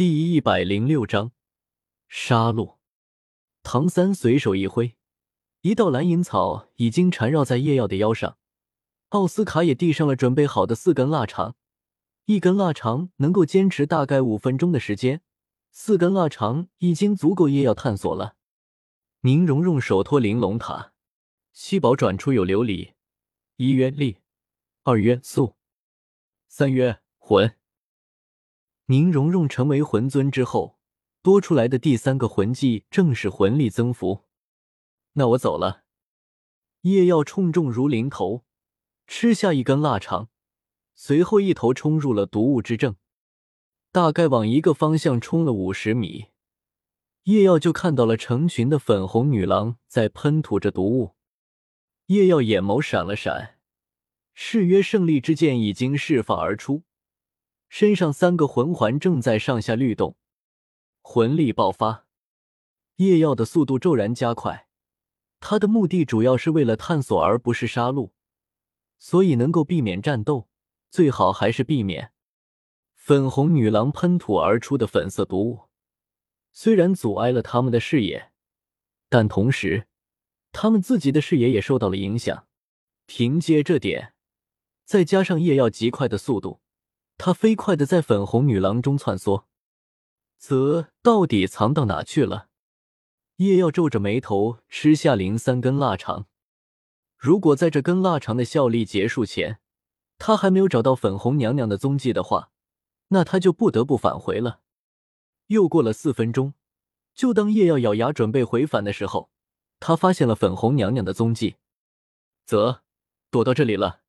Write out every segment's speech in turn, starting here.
第一百零六章杀戮。唐三随手一挥，一道蓝银草已经缠绕在叶耀的腰上。奥斯卡也递上了准备好的四根腊肠，一根腊肠能够坚持大概五分钟的时间，四根腊肠已经足够叶耀探索了。宁荣荣手托玲珑塔，七宝转出有琉璃，一曰力，二曰素，三曰魂。宁荣荣成为魂尊之后，多出来的第三个魂技正是魂力增幅。那我走了。叶耀冲重如临头，吃下一根腊肠，随后一头冲入了毒雾之阵，大概往一个方向冲了五十米，叶耀就看到了成群的粉红女郎在喷吐着毒雾。叶耀眼眸闪了闪，誓约胜利之剑已经释放而出。身上三个魂环正在上下律动，魂力爆发，夜耀的速度骤然加快。他的目的主要是为了探索，而不是杀戮，所以能够避免战斗，最好还是避免。粉红女郎喷吐而出的粉色毒雾，虽然阻碍了他们的视野，但同时，他们自己的视野也受到了影响。凭借这点，再加上夜耀极快的速度。他飞快的在粉红女郎中窜梭，则到底藏到哪去了？叶耀皱着眉头吃下零三根腊肠。如果在这根腊肠的效力结束前，他还没有找到粉红娘娘的踪迹的话，那他就不得不返回了。又过了四分钟，就当叶耀咬牙准备回返的时候，他发现了粉红娘娘的踪迹，则躲到这里了。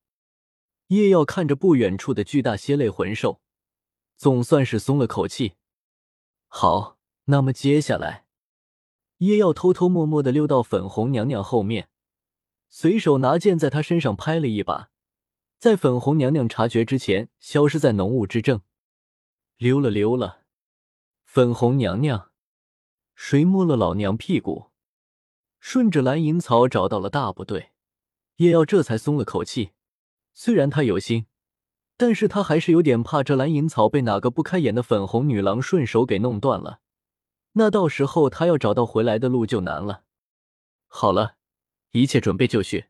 叶耀看着不远处的巨大蝎类魂兽，总算是松了口气。好，那么接下来，叶耀偷偷摸摸的溜到粉红娘娘后面，随手拿剑在她身上拍了一把，在粉红娘娘察觉之前，消失在浓雾之中。溜了溜了，粉红娘娘，谁摸了老娘屁股？顺着蓝银草找到了大部队，叶耀这才松了口气。虽然他有心，但是他还是有点怕这蓝银草被哪个不开眼的粉红女郎顺手给弄断了，那到时候他要找到回来的路就难了。好了，一切准备就绪。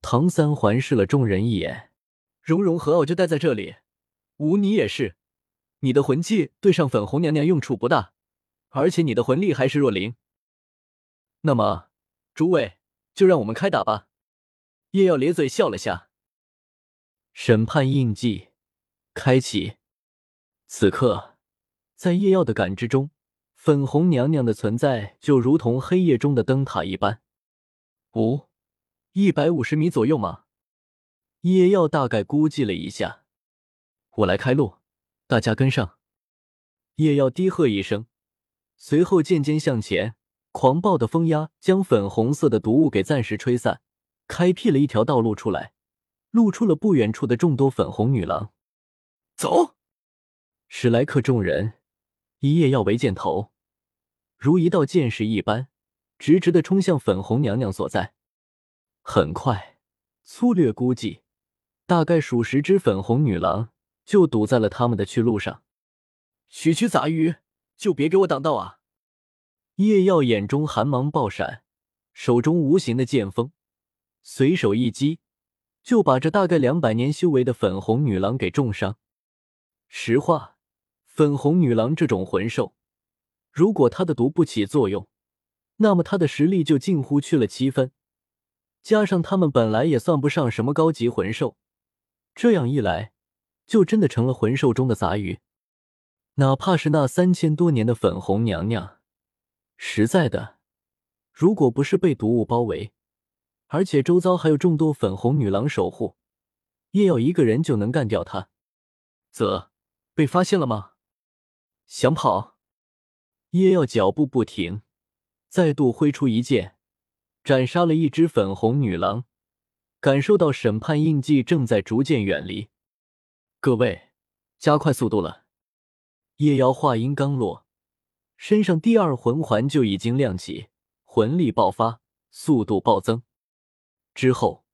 唐三环视了众人一眼，蓉蓉和我就待在这里，无你也是。你的魂技对上粉红娘娘用处不大，而且你的魂力还是弱灵。那么，诸位就让我们开打吧。叶耀咧嘴笑了下。审判印记开启。此刻，在夜耀的感知中，粉红娘娘的存在就如同黑夜中的灯塔一般。五，一百五十米左右吗？夜耀大概估计了一下。我来开路，大家跟上。夜耀低喝一声，随后渐渐向前，狂暴的风压将粉红色的毒雾给暂时吹散，开辟了一条道路出来。露出了不远处的众多粉红女郎，走！史莱克众人一夜要为箭头，如一道箭矢一般，直直的冲向粉红娘娘所在。很快，粗略估计，大概数十只粉红女郎就堵在了他们的去路上。区区杂鱼，就别给我挡道啊！叶耀眼中寒芒爆闪，手中无形的剑锋随手一击。就把这大概两百年修为的粉红女郎给重伤。实话，粉红女郎这种魂兽，如果她的毒不起作用，那么她的实力就近乎去了七分。加上他们本来也算不上什么高级魂兽，这样一来，就真的成了魂兽中的杂鱼。哪怕是那三千多年的粉红娘娘，实在的，如果不是被毒物包围。而且周遭还有众多粉红女郎守护，叶耀一个人就能干掉他。啧，被发现了吗？想跑？叶耀脚步不停，再度挥出一剑，斩杀了一只粉红女郎。感受到审判印记正在逐渐远离，各位，加快速度了。叶瑶话音刚落，身上第二魂环就已经亮起，魂力爆发，速度暴增。之后，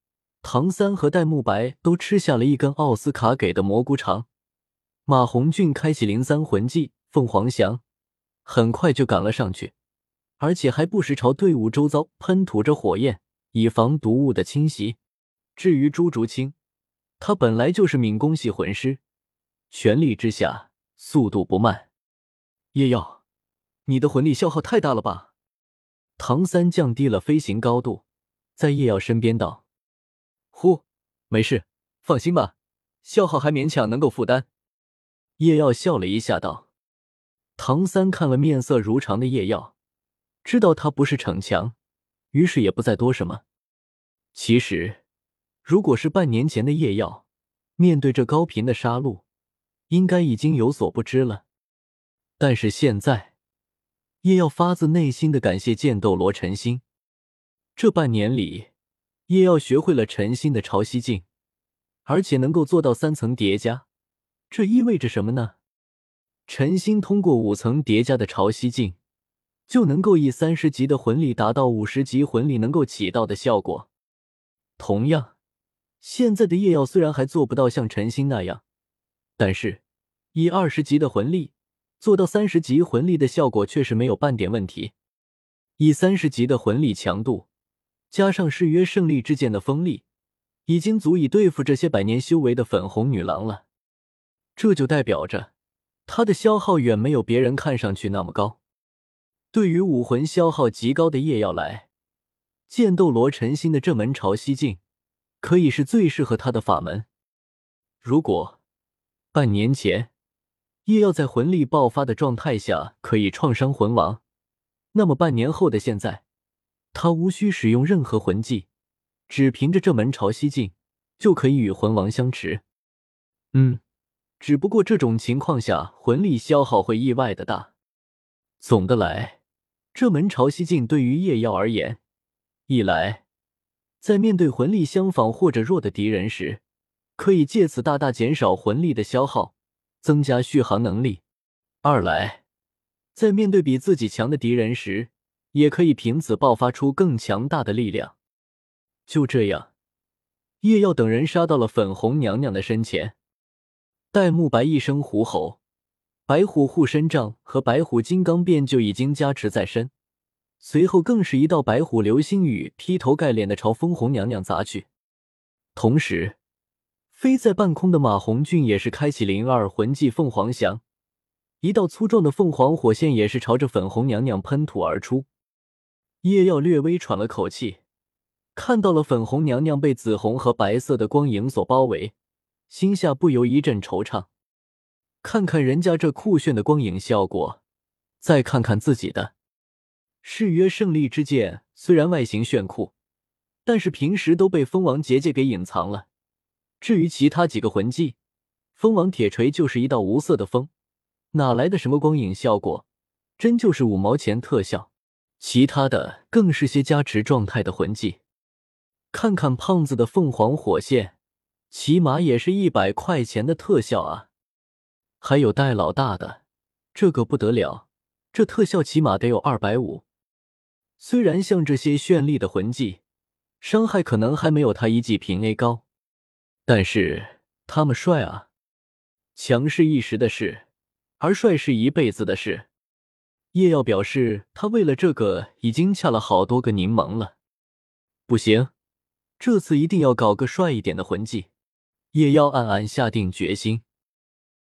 唐三和戴沐白都吃下了一根奥斯卡给的蘑菇肠。马红俊开启零三魂技，凤凰翔很快就赶了上去，而且还不时朝队伍周遭喷吐着火焰，以防毒物的侵袭。至于朱竹清，他本来就是敏攻系魂师，全力之下速度不慢。叶耀，你的魂力消耗太大了吧？唐三降低了飞行高度，在叶耀身边道：“呼，没事，放心吧，消耗还勉强能够负担。”叶耀笑了一下道：“唐三看了面色如常的叶耀，知道他不是逞强，于是也不再多什么。其实。”如果是半年前的叶耀，面对这高频的杀戮，应该已经有所不知了。但是现在，叶耀发自内心的感谢剑斗罗陈心。这半年里，叶耀学会了陈心的潮汐镜，而且能够做到三层叠加。这意味着什么呢？陈心通过五层叠加的潮汐镜，就能够以三十级的魂力达到五十级魂力能够起到的效果。同样。现在的叶耀虽然还做不到像陈星那样，但是以二十级的魂力做到三十级魂力的效果却是没有半点问题。以三十级的魂力强度，加上誓约胜利之剑的锋利，已经足以对付这些百年修为的粉红女郎了。这就代表着他的消耗远没有别人看上去那么高。对于武魂消耗极高的叶耀来，剑斗罗陈心的这门潮汐镜。可以是最适合他的法门。如果半年前叶耀在魂力爆发的状态下可以创伤魂王，那么半年后的现在，他无需使用任何魂技，只凭着这门潮汐镜就可以与魂王相持。嗯，只不过这种情况下魂力消耗会意外的大。总的来，这门潮汐镜对于夜耀而言，一来。在面对魂力相仿或者弱的敌人时，可以借此大大减少魂力的消耗，增加续航能力。二来，在面对比自己强的敌人时，也可以凭此爆发出更强大的力量。就这样，叶耀等人杀到了粉红娘娘的身前。戴沐白一声虎吼，白虎护身杖和白虎金刚变就已经加持在身。随后更是一道白虎流星雨劈头盖脸的朝风红娘娘砸去，同时飞在半空的马红俊也是开启灵二魂技凤凰翔，一道粗壮的凤凰火线也是朝着粉红娘娘喷吐而出。叶耀略微喘了口气，看到了粉红娘娘被紫红和白色的光影所包围，心下不由一阵惆怅。看看人家这酷炫的光影效果，再看看自己的。誓约胜利之剑虽然外形炫酷，但是平时都被蜂王结界给隐藏了。至于其他几个魂技，蜂王铁锤就是一道无色的风，哪来的什么光影效果？真就是五毛钱特效。其他的更是些加持状态的魂技。看看胖子的凤凰火线，起码也是一百块钱的特效啊！还有戴老大的，这个不得了，这特效起码得有二百五。虽然像这些绚丽的魂技，伤害可能还没有他一技平 A 高，但是他们帅啊！强是一时的事，而帅是一辈子的事。叶耀表示，他为了这个已经下了好多个柠檬了。不行，这次一定要搞个帅一点的魂技。叶耀暗暗下定决心。